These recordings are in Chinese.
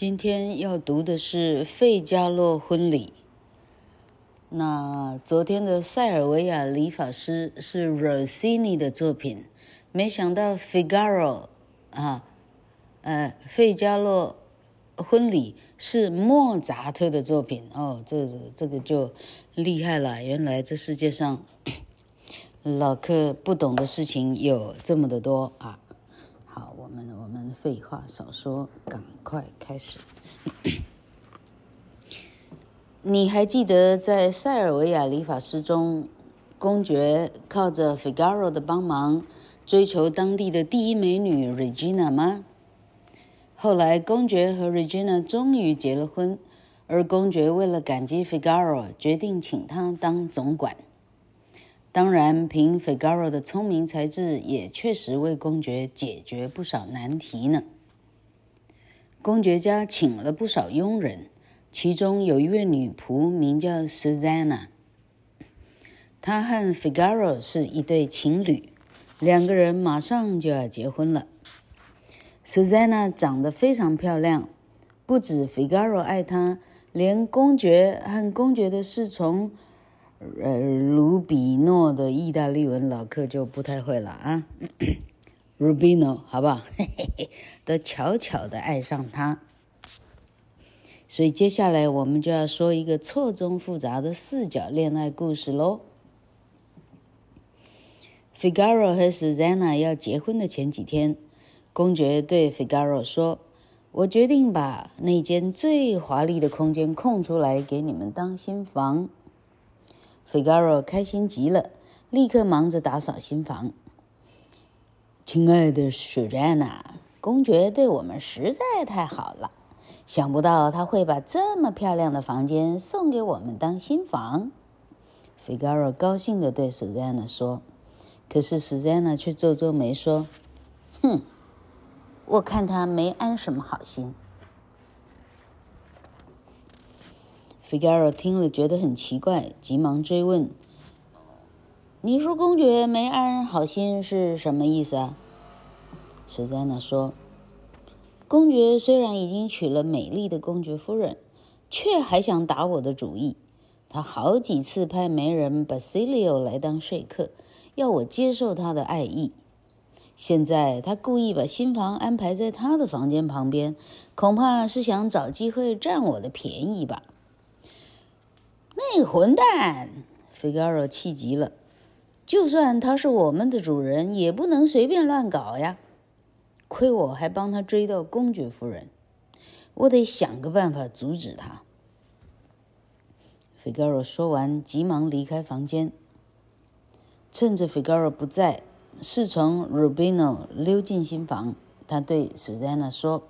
今天要读的是《费加洛婚礼》。那昨天的塞尔维亚理发师是 Rossini 的作品，没想到 Figaro 啊，呃，费加洛婚礼是莫扎特的作品哦，这个、这个就厉害了。原来这世界上 老客不懂的事情有这么的多啊。好，我们我们废话少说，赶快开始。你还记得在塞尔维亚理发师中，公爵靠着 Figaro 的帮忙追求当地的第一美女 Regina 吗？后来，公爵和 Regina 终于结了婚，而公爵为了感激 Figaro，决定请他当总管。当然，凭 Figaro 的聪明才智，也确实为公爵解决不少难题呢。公爵家请了不少佣人，其中有一位女仆名叫 Susanna。她和 Figaro 是一对情侣，两个人马上就要结婚了。Susanna 长得非常漂亮，不止 Figaro 爱她，连公爵和公爵的侍从。呃，卢比诺的意大利文老客就不太会了啊，Rubino，好不好？嘿嘿嘿，都悄悄的爱上他。所以接下来我们就要说一个错综复杂的四角恋爱故事喽。Figaro 和 Susanna 要结婚的前几天，公爵对 Figaro 说：“我决定把那间最华丽的空间空出来给你们当新房。” Figaro 开心极了，立刻忙着打扫新房。亲爱的 Susanna，公爵对我们实在太好了，想不到他会把这么漂亮的房间送给我们当新房。Figaro 高兴地对 Susanna 说，可是 Susanna 却皱皱眉说：“哼，我看他没安什么好心。” Figaro 听了觉得很奇怪，急忙追问：“你说公爵没安好心是什么意思啊？”苏珊娜说：“公爵虽然已经娶了美丽的公爵夫人，却还想打我的主意。他好几次派媒人 Basilio 来当说客，要我接受他的爱意。现在他故意把新房安排在他的房间旁边，恐怕是想找机会占我的便宜吧。”那个混蛋，Figaro 气急了。就算他是我们的主人，也不能随便乱搞呀！亏我还帮他追到公爵夫人，我得想个办法阻止他。Figaro 说完，急忙离开房间。趁着 Figaro 不在，侍从 Rubino 溜进新房，他对 Susanna 说：“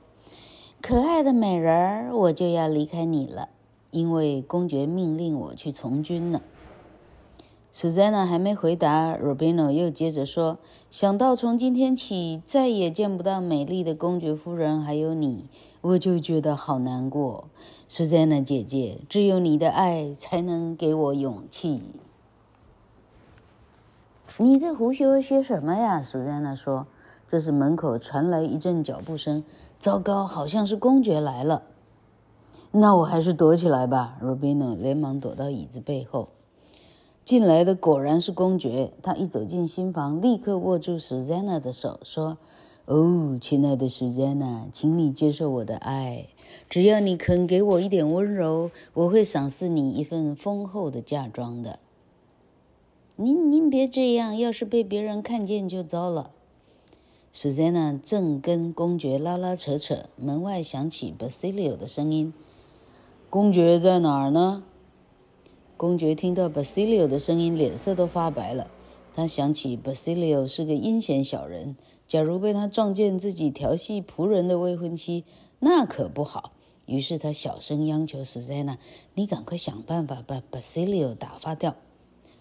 可爱的美人儿，我就要离开你了。”因为公爵命令我去从军呢。Susanna 还没回答，Robino 又接着说：“想到从今天起再也见不到美丽的公爵夫人还有你，我就觉得好难过。Susanna 姐姐，只有你的爱才能给我勇气。”你在胡说些什么呀？Susanna 说：“这是门口传来一阵脚步声，糟糕，好像是公爵来了。”那我还是躲起来吧。Robino 连忙躲到椅子背后。进来的果然是公爵。他一走进新房，立刻握住 Susanna 的手，说：“哦，亲爱的 Susanna，请你接受我的爱。只要你肯给我一点温柔，我会赏赐你一份丰厚的嫁妆的。”您您别这样，要是被别人看见就糟了。Susanna 正跟公爵拉拉扯扯，门外响起 Basilio 的声音。公爵在哪儿呢？公爵听到 Basilio 的声音，脸色都发白了。他想起 Basilio 是个阴险小人，假如被他撞见自己调戏仆人的未婚妻，那可不好。于是他小声央求 Susanna：“ 你赶快想办法把 Basilio 打发掉。”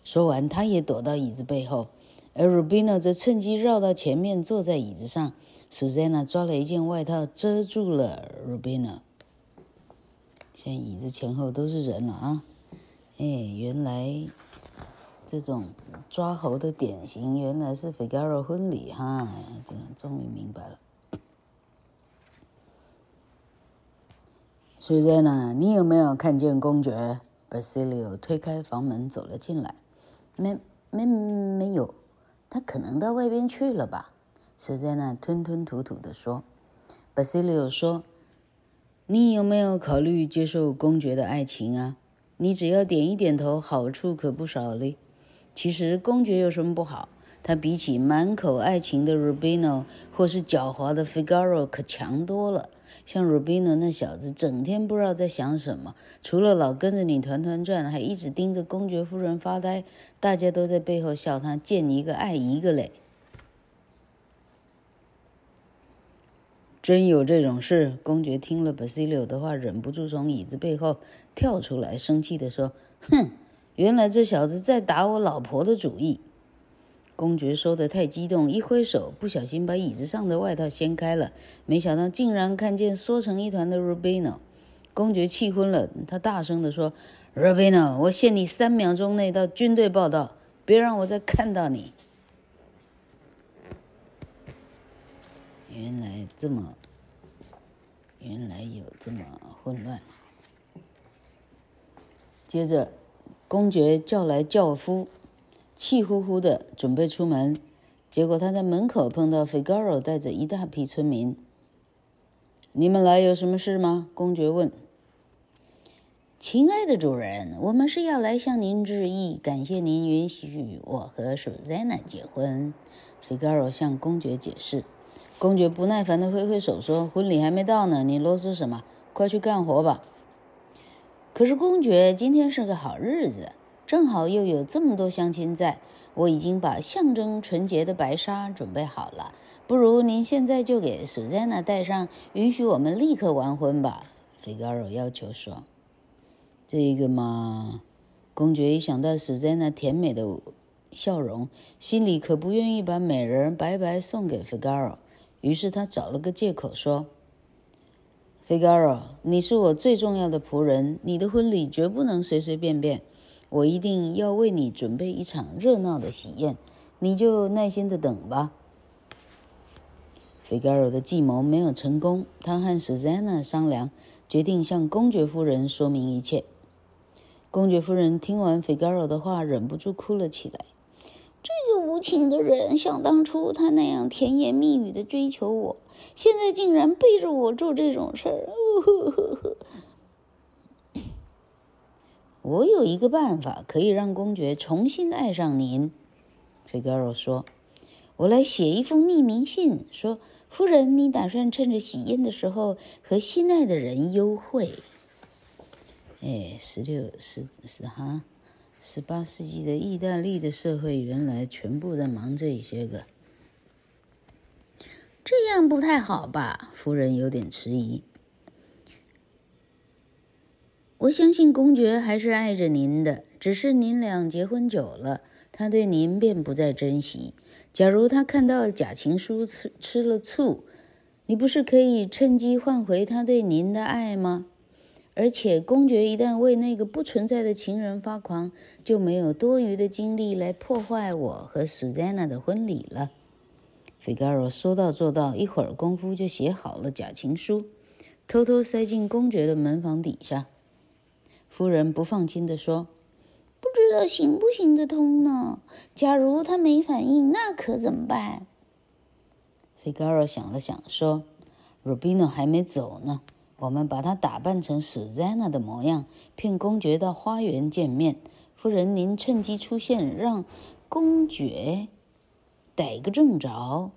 说完，他也躲到椅子背后，而 Rubino 则趁机绕到前面，坐在椅子上。Susanna 抓了一件外套遮住了 Rubino。现在椅子前后都是人了啊！哎，原来这种抓猴的典型，原来是 Figaro 婚礼哈！这终于明白了。苏珊娜你有没有看见公爵？Basilio 推开房门走了进来。没，没，没有。他可能到外边去了吧苏珊娜吞吞吐吐地说。Basilio 说：“你有没有考虑接受公爵的爱情啊？你只要点一点头，好处可不少嘞。其实公爵有什么不好？他比起满口爱情的 Rubino 或是狡猾的 Figaro 可强多了。”像 Rubino 那小子，整天不知道在想什么，除了老跟着你团团转，还一直盯着公爵夫人发呆。大家都在背后笑他见你一个爱一个嘞。真有这种事？公爵听了 Basilio 的话，忍不住从椅子背后跳出来，生气地说：“哼，原来这小子在打我老婆的主意。”公爵说的太激动，一挥手，不小心把椅子上的外套掀开了，没想到竟然看见缩成一团的 Rubino。公爵气昏了，他大声地说：“Rubino，我限你三秒钟内到军队报到，别让我再看到你。”原来这么，原来有这么混乱。接着，公爵叫来轿夫。气呼呼的准备出门，结果他在门口碰到 Figaro 带着一大批村民。你们来有什么事吗？公爵问。亲爱的主人，我们是要来向您致意，感谢您允许我和 Susanna 结婚。Figaro 向公爵解释。公爵不耐烦地挥挥手说：“婚礼还没到呢，你啰嗦什么？快去干活吧。”可是公爵，今天是个好日子。正好又有这么多乡亲在，我已经把象征纯洁的白纱准备好了。不如您现在就给 Susanna 戴上，允许我们立刻完婚吧。Figaro 要求说：“这个嘛。”公爵一想到 Susanna 甜美的笑容，心里可不愿意把美人白白送给 Figaro，于是他找了个借口说：“Figaro，你是我最重要的仆人，你的婚礼绝不能随随便便。”我一定要为你准备一场热闹的喜宴，你就耐心的等吧。费加罗的计谋没有成功，他和苏珊娜商量，决定向公爵夫人说明一切。公爵夫人听完费加罗的话，忍不住哭了起来。无情的人，像当初他那样甜言蜜语的追求我，现在竟然背着我做这种事儿。我有一个办法可以让公爵重新爱上您，费加罗说：“我来写一封匿名信，说夫人，你打算趁着喜宴的时候和心爱的人幽会。”哎，十六、十、十哈，十八世纪的意大利的社会原来全部在忙这些个，这样不太好吧？夫人有点迟疑。我相信公爵还是爱着您的，只是您俩结婚久了，他对您便不再珍惜。假如他看到假情书吃吃了醋，你不是可以趁机换回他对您的爱吗？而且公爵一旦为那个不存在的情人发狂，就没有多余的精力来破坏我和 Susanna 的婚礼了。Figaro 说到做到，一会儿功夫就写好了假情书，偷偷塞进公爵的门房底下。夫人不放心地说：“不知道行不行得通呢？假如他没反应，那可怎么办？”费加罗想了想，说：“Rubino 还没走呢，我们把她打扮成 Susanna 的模样，骗公爵到花园见面。夫人，您趁机出现，让公爵逮个正着，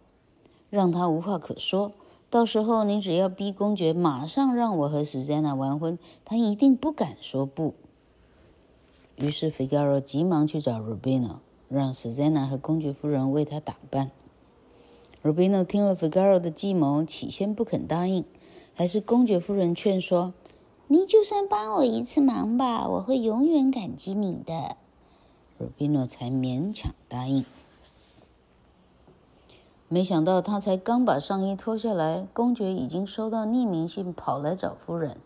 让他无话可说。”到时候您只要逼公爵马上让我和 Susanna 完婚，他一定不敢说不。于是，Figaro 急忙去找 Rubino，让 Susanna 和公爵夫人为他打扮。Rubino 听了 Figaro 的计谋，起先不肯答应，还是公爵夫人劝说：“你就算帮我一次忙吧，我会永远感激你的。鲁宾诺才勉强答应。没想到他才刚把上衣脱下来，公爵已经收到匿名信，跑来找夫人。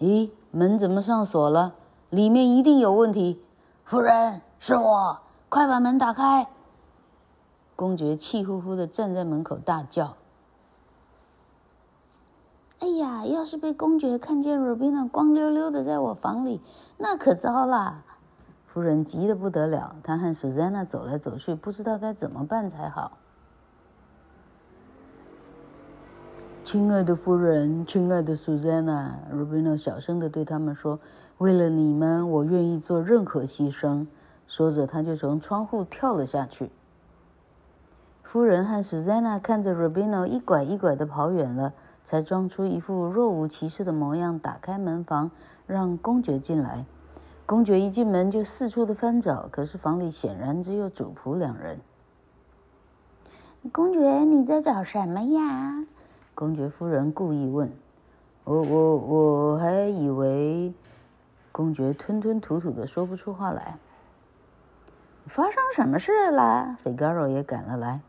咦，门怎么上锁了？里面一定有问题。夫人，是我，快把门打开！公爵气呼呼地站在门口大叫。哎呀，要是被公爵看见 Robina 光溜溜的在我房里，那可糟了。夫人急得不得了，她和 Susanna 走来走去，不知道该怎么办才好。亲爱的夫人，亲爱的 Susanna，Robina 小声地对他们说：“为了你们，我愿意做任何牺牲。”说着，他就从窗户跳了下去。夫人和 Susanna 看着 Robina 一拐一拐地跑远了，才装出一副若无其事的模样，打开门房，让公爵进来。公爵一进门就四处的翻找，可是房里显然只有主仆两人。公爵，你在找什么呀？公爵夫人故意问。我我我还以为……公爵吞吞吐吐的说不出话来。发生什么事了费加罗也赶了来。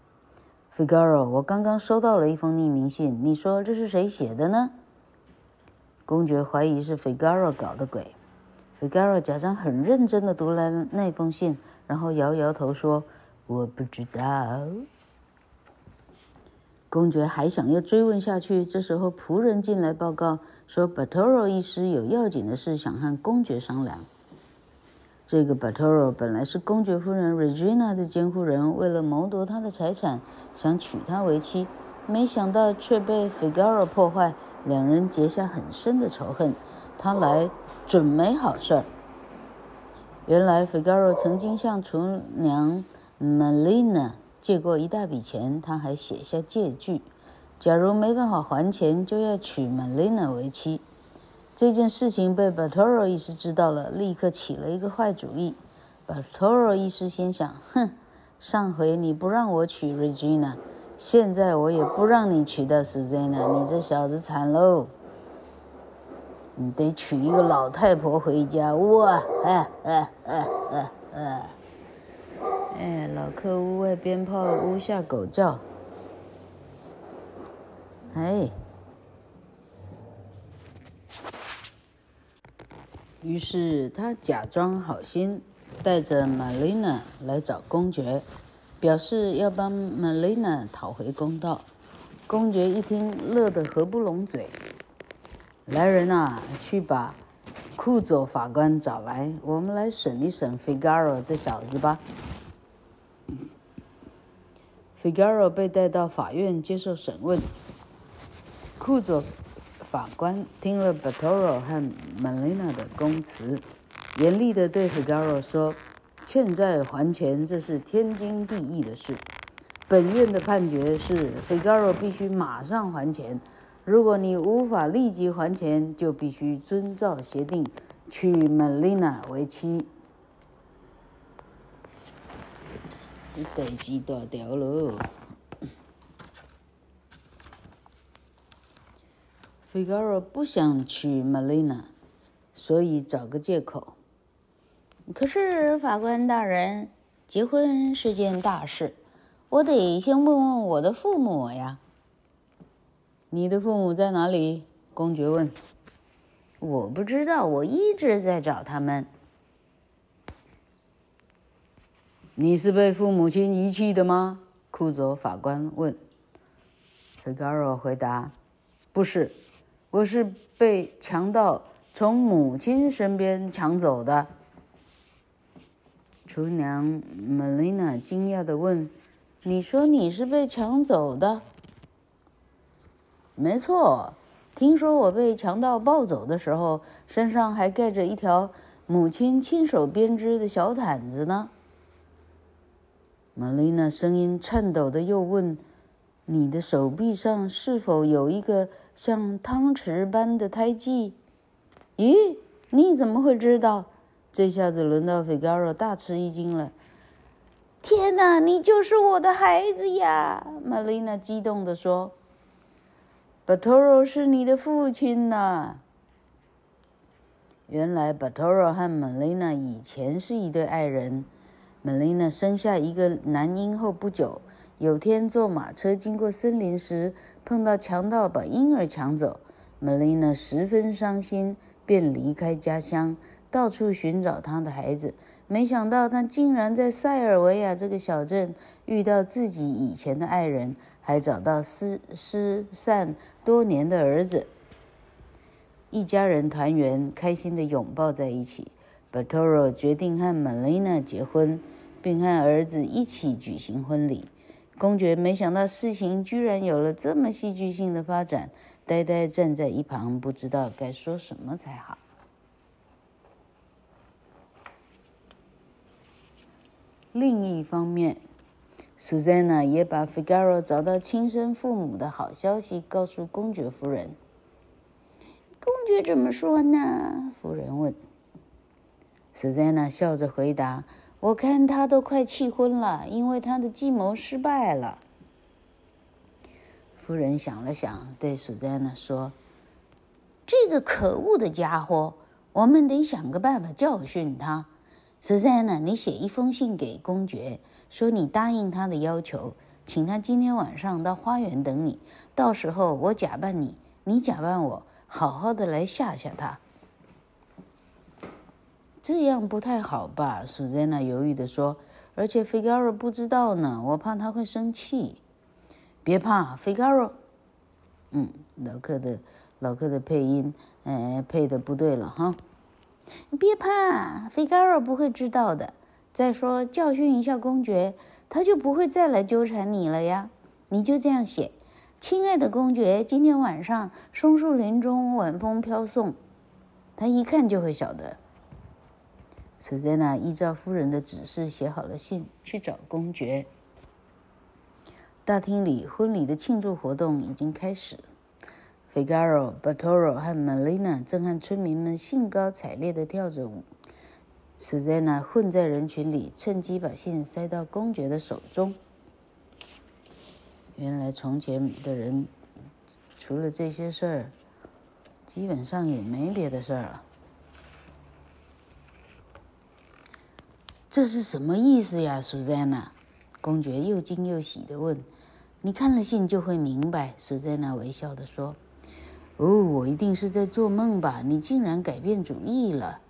Figaro，我刚刚收到了一封匿名信，你说这是谁写的呢？公爵怀疑是 Figaro 搞的鬼。Figaro 假装很认真的读了那封信，然后摇摇头说：“我不知道。”公爵还想要追问下去，这时候仆人进来报告说：“Bartolo 医师有要紧的事想和公爵商量。”这个 Bartolo 本来是公爵夫人 Regina 的监护人，为了谋夺她的财产，想娶她为妻，没想到却被 Figaro 破坏，两人结下很深的仇恨。他来准没好事儿。原来 Figaro 曾经向厨娘 Melina 借过一大笔钱，他还写下借据，假如没办法还钱，就要娶 Melina 为妻。这件事情被 Bartolo 医师知道了，立刻起了一个坏主意。Bartolo 医师心想：哼，上回你不让我娶 Regina，现在我也不让你娶到 Susanna，你这小子惨喽！你得娶一个老太婆回家，哇！哎哎哎哎哎！哎，老客屋外鞭炮，屋下狗叫。哎。于是他假装好心，带着玛丽娜来找公爵，表示要帮玛丽娜讨回公道。公爵一听，乐得合不拢嘴。来人呐，去把库佐法官找来，我们来审一审 Figaro 这小子吧。Figaro 被带到法院接受审问。库佐法官听了 Bartolo 和 Melina 的供词，严厉地对 Figaro 说：“欠债还钱，这是天经地义的事。本院的判决是，Figaro 必须马上还钱。”如果你无法立即还钱，就必须遵照协定娶 Melina 为妻。你代志大条了。Figaro 不想娶 Melina，所以找个借口。可是法官大人，结婚是件大事，我得先问问我的父母呀。你的父母在哪里？公爵问。我不知道，我一直在找他们。你是被父母亲遗弃的吗？库佐法官问。Figaro 回答：“不是，我是被强盗从母亲身边抢走的。”厨娘 Melina 惊讶地问：“你说你是被抢走的？”没错，听说我被强盗抱走的时候，身上还盖着一条母亲亲手编织的小毯子呢。玛丽娜声音颤抖的又问：“你的手臂上是否有一个像汤匙般的胎记？”咦，你怎么会知道？这下子轮到 Figaro 大吃一惊了。天哪，你就是我的孩子呀！玛丽娜激动地说。Bartolo 是你的父亲呐！原来 Bartolo 和 Melina 以前是一对爱人。Melina 生下一个男婴后不久，有天坐马车经过森林时，碰到强盗把婴儿抢走。Melina 十分伤心，便离开家乡，到处寻找她的孩子。没想到她竟然在塞尔维亚这个小镇遇到自己以前的爱人。还找到失失散多年的儿子，一家人团圆，开心地拥抱在一起。Bartolo 决定和 Melina 结婚，并和儿子一起举行婚礼。公爵没想到事情居然有了这么戏剧性的发展，呆呆站在一旁，不知道该说什么才好。另一方面，Susanna 也把 Figaro 找到亲生父母的好消息告诉公爵夫人。公爵怎么说呢？夫人问。Susanna 笑着回答：“我看他都快气昏了，因为他的计谋失败了。”夫人想了想，对 Susanna 说：“这个可恶的家伙，我们得想个办法教训他。Susanna，你写一封信给公爵，说你答应他的要求，请他今天晚上到花园等你。到时候我假扮你，你假扮我，好好的来吓吓他。”这样不太好吧？苏珊娜犹豫地说。而且费加罗不知道呢，我怕他会生气。别怕，费加罗。嗯，老克的老克的配音，哎，配的不对了哈。别怕，费加罗不会知道的。再说，教训一下公爵，他就不会再来纠缠你了呀。你就这样写：亲爱的公爵，今天晚上松树林中晚风飘送，他一看就会晓得。苏珊娜依照夫人的指示写好了信，去找公爵。大厅里，婚礼的庆祝活动已经开始。Figaro、Bartolo 和 Melina 正和村民们兴高采烈地跳着舞。苏珊娜混在人群里，趁机把信塞到公爵的手中。原来从前的人，除了这些事儿，基本上也没别的事儿了。这是什么意思呀，苏珊娜？公爵又惊又喜地问。你看了信就会明白，苏珊娜微笑地说。哦，我一定是在做梦吧？你竟然改变主意了，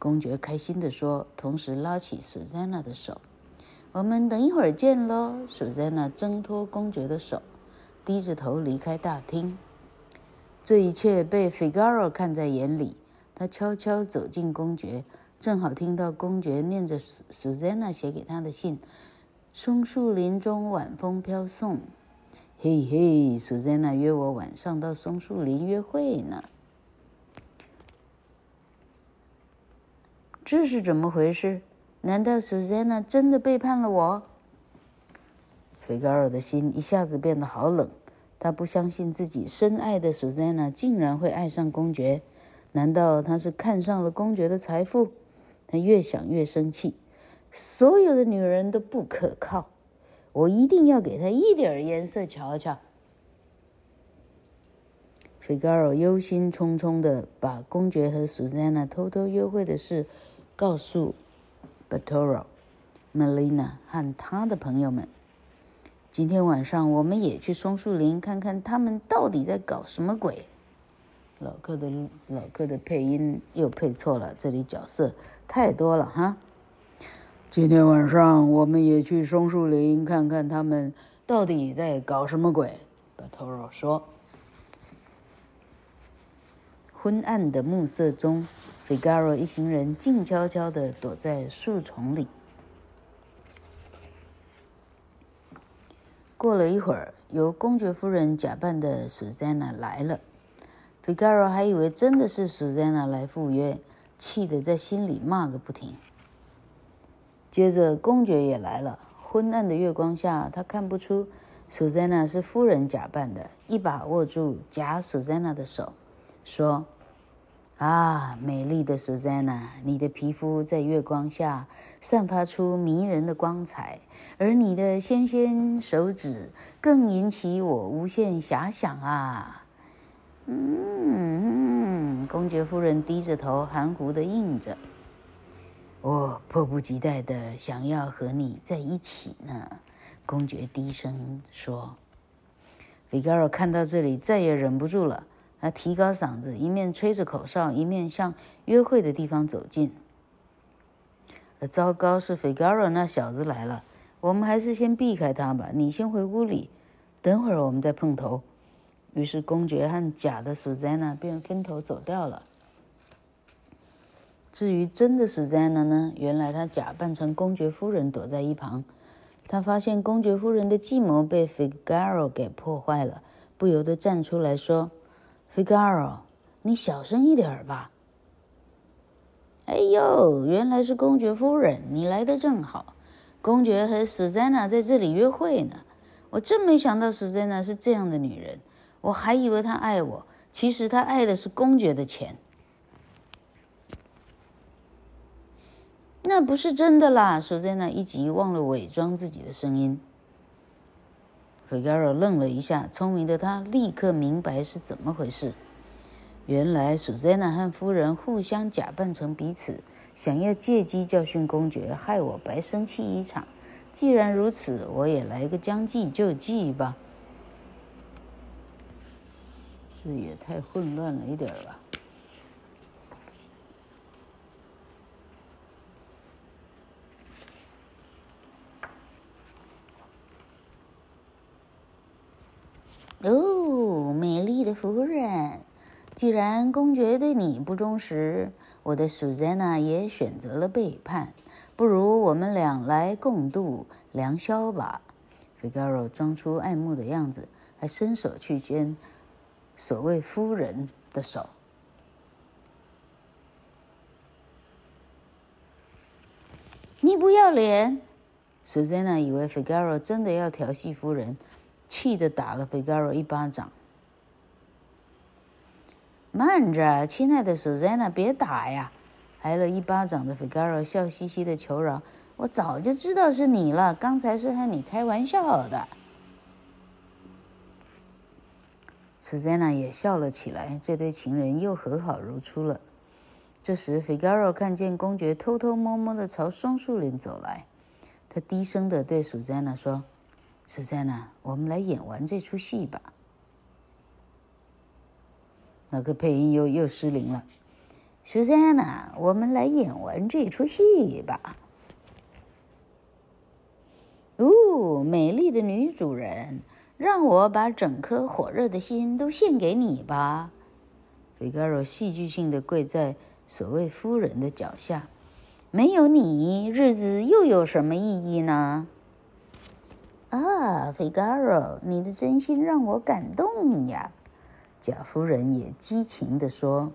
公爵开心地说，同时拉起苏珊娜的手。我们等一会儿见喽。苏珊娜挣脱公爵的手，低着头离开大厅。这一切被 Figaro 看在眼里，他悄悄走进公爵。正好听到公爵念着 Susanna 写给他的信：“松树林中晚风飘送，嘿嘿，，Susanna 约我晚上到松树林约会呢。”这是怎么回事？难道 Susanna 真的背叛了我？费格尔的心一下子变得好冷，他不相信自己深爱的 Susanna 竟然会爱上公爵。难道他是看上了公爵的财富？他越想越生气，所有的女人都不可靠，我一定要给她一点颜色瞧瞧。Figaro 忧心忡忡地把公爵和 Susanna 偷偷约会的事告诉 Bartolo、Melina 和他的朋友们。今天晚上我们也去松树林看看他们到底在搞什么鬼。老克的老克的配音又配错了，这里角色。太多了哈！今天晚上我们也去松树林看看他们到底在搞什么鬼。巴托罗说。昏暗的暮色中，费加罗一行人静悄悄地躲在树丛里。过了一会儿，由公爵夫人假扮的苏珊娜来了。费加罗还以为真的是苏珊娜来赴约。气得在心里骂个不停。接着，公爵也来了。昏暗的月光下，他看不出苏珊娜是夫人假扮的，一把握住假苏珊娜的手，说：“啊，美丽的苏珊娜，你的皮肤在月光下散发出迷人的光彩，而你的纤纤手指更引起我无限遐想啊。”嗯。公爵夫人低着头，含糊的应着：“我迫不及待的想要和你在一起呢。”公爵低声说。费加罗看到这里，再也忍不住了，他提高嗓子，一面吹着口哨，一面向约会的地方走近。糟糕，是费加罗那小子来了，我们还是先避开他吧。你先回屋里，等会儿我们再碰头。于是公爵和假的 Susanna 便分头走掉了。至于真的 Susanna 呢？原来她假扮成公爵夫人，躲在一旁。她发现公爵夫人的计谋被 Figaro 给破坏了，不由得站出来说：“Figaro，你小声一点吧。”哎呦，原来是公爵夫人，你来的正好。公爵和 Susanna 在这里约会呢。我真没想到 Susanna 是这样的女人。我还以为他爱我，其实他爱的是公爵的钱。那不是真的啦！苏珊娜一急忘了伪装自己的声音。费加罗愣了一下，聪明的他立刻明白是怎么回事。原来苏珊娜和夫人互相假扮成彼此，想要借机教训公爵，害我白生气一场。既然如此，我也来个将计就计吧。这也太混乱了一点吧！哦，美丽的夫人，既然公爵对你不忠实，我的苏珊娜也选择了背叛，不如我们俩来共度良宵吧。Figaro 装出爱慕的样子，还伸手去牵。所谓夫人的手，你不要脸！苏珊娜以为 Figaro 真的要调戏夫人，气得打了 Figaro 一巴掌。慢着，亲爱的苏珊娜，别打呀！挨了一巴掌的 Figaro 笑嘻嘻的求饶：“我早就知道是你了，刚才是和你开玩笑的。” Susanna 也笑了起来，这对情人又和好如初了。这时，，Figaro 看见公爵偷偷摸摸地朝松树林走来，他低声地对 Susanna 说：“：“Susanna，，我们来演完这出戏吧。”那个配音又又失灵了。“Susanna，，我们来演完这出戏吧。哦，美丽的女主人。让我把整颗火热的心都献给你吧，费加罗戏剧性的跪在所谓夫人的脚下。没有你，日子又有什么意义呢？啊，费加罗，你的真心让我感动呀！贾夫人也激情地说。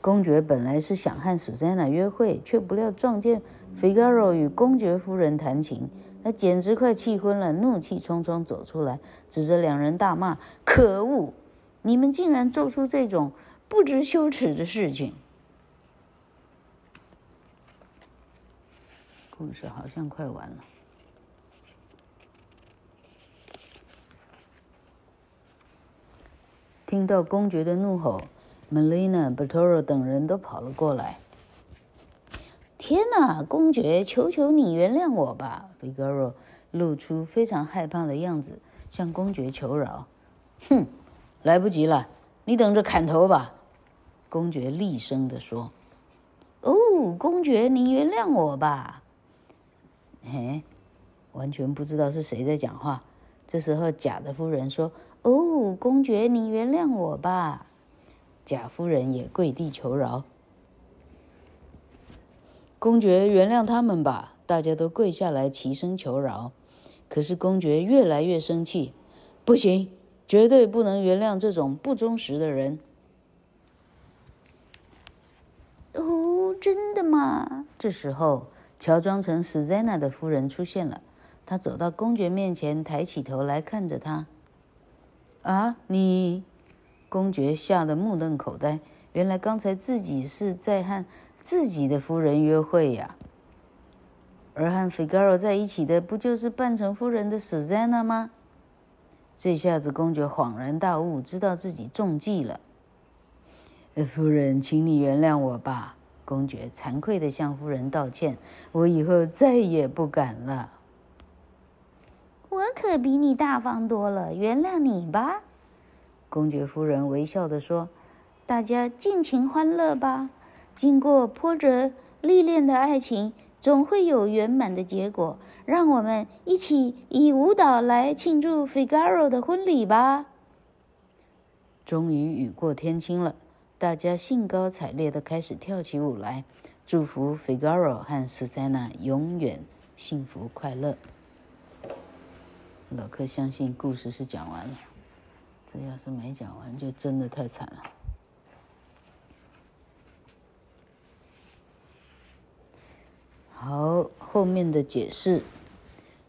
公爵本来是想和苏珊娜约会，却不料撞见费加罗与公爵夫人弹琴。他简直快气昏了，怒气冲冲走出来，指着两人大骂：“可恶！你们竟然做出这种不知羞耻的事情！”故事好像快完了。听到公爵的怒吼，Melina、Bertoro 等人都跑了过来。天哪，公爵，求求你原谅我吧！Figaro 露出非常害怕的样子，向公爵求饶。哼，来不及了，你等着砍头吧！公爵厉声地说。哦，公爵，你原谅我吧！嘿，完全不知道是谁在讲话。这时候，假的夫人说：“哦，公爵，你原谅我吧！”假夫人也跪地求饶。公爵，原谅他们吧！大家都跪下来齐声求饶。可是公爵越来越生气，不行，绝对不能原谅这种不忠实的人。哦，真的吗？这时候，乔装成苏珊娜的夫人出现了。她走到公爵面前，抬起头来看着他。啊，你！公爵吓得目瞪口呆。原来刚才自己是在和。自己的夫人约会呀，而和费加罗在一起的不就是扮成夫人的 Susanna 吗？这下子公爵恍然大悟，知道自己中计了。夫人，请你原谅我吧。公爵惭愧地向夫人道歉，我以后再也不敢了。我可比你大方多了，原谅你吧。公爵夫人微笑地说：“大家尽情欢乐吧。”经过波折历练的爱情，总会有圆满的结果。让我们一起以舞蹈来庆祝费加罗的婚礼吧。终于雨过天晴了，大家兴高采烈地开始跳起舞来，祝福 Figaro 和 Susanna 永远幸福快乐。老柯相信故事是讲完了，这要是没讲完，就真的太惨了。好，后面的解释：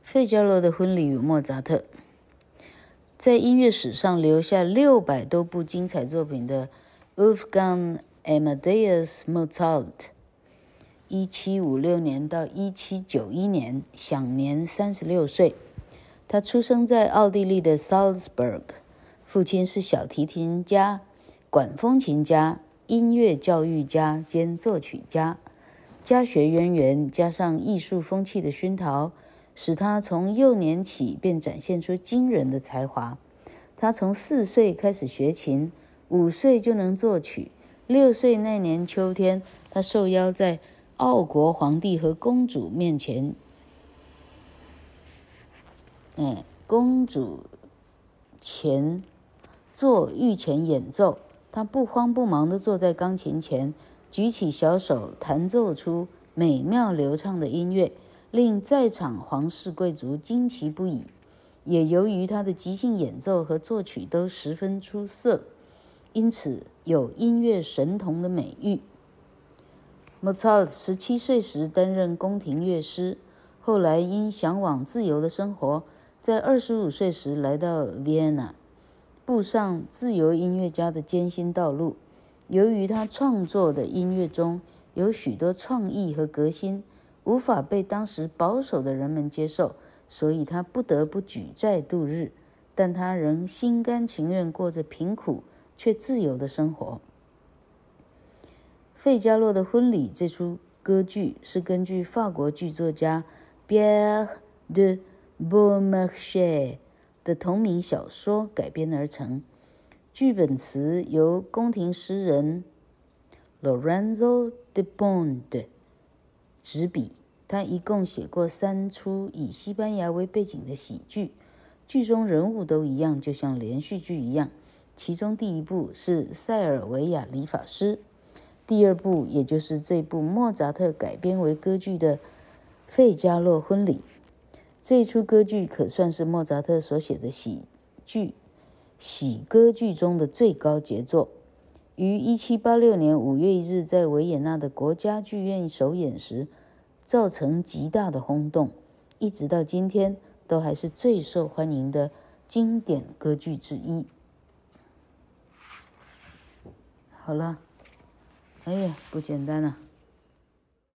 费加罗的婚礼与莫扎特。在音乐史上留下六百多部精彩作品的 Wolfgang Amadeus Mozart，一七五六年到一七九一年，享年三十六岁。他出生在奥地利的 Salzburg，父亲是小提琴家、管风琴家、音乐教育家兼作曲家。家学渊源加上艺术风气的熏陶。使他从幼年起便展现出惊人的才华。他从四岁开始学琴，五岁就能作曲。六岁那年秋天，他受邀在奥国皇帝和公主面前，嗯，公主前做御前演奏。他不慌不忙地坐在钢琴前，举起小手弹奏出美妙流畅的音乐。令在场皇室贵族惊奇不已，也由于他的即兴演奏和作曲都十分出色，因此有音乐神童的美誉。莫扎特十七岁时担任宫廷乐师，后来因向往自由的生活，在二十五岁时来到维也纳，步上自由音乐家的艰辛道路。由于他创作的音乐中有许多创意和革新。无法被当时保守的人们接受，所以他不得不举债度日，但他仍心甘情愿过着贫苦却自由的生活。《费加罗的婚礼》这出歌剧是根据法国剧作家 Pierre de Beaumarchais 的同名小说改编而成，剧本词由宫廷诗人 Lorenzo de Bond 执笔，他一共写过三出以西班牙为背景的喜剧，剧中人物都一样，就像连续剧一样。其中第一部是塞尔维亚理发师，第二部也就是这部莫扎特改编为歌剧的《费加洛婚礼》。这出歌剧可算是莫扎特所写的喜剧、喜歌剧中的最高杰作。于一七八六年五月一日在维也纳的国家剧院首演时，造成极大的轰动，一直到今天都还是最受欢迎的经典歌剧之一。好了，哎呀，不简单啊！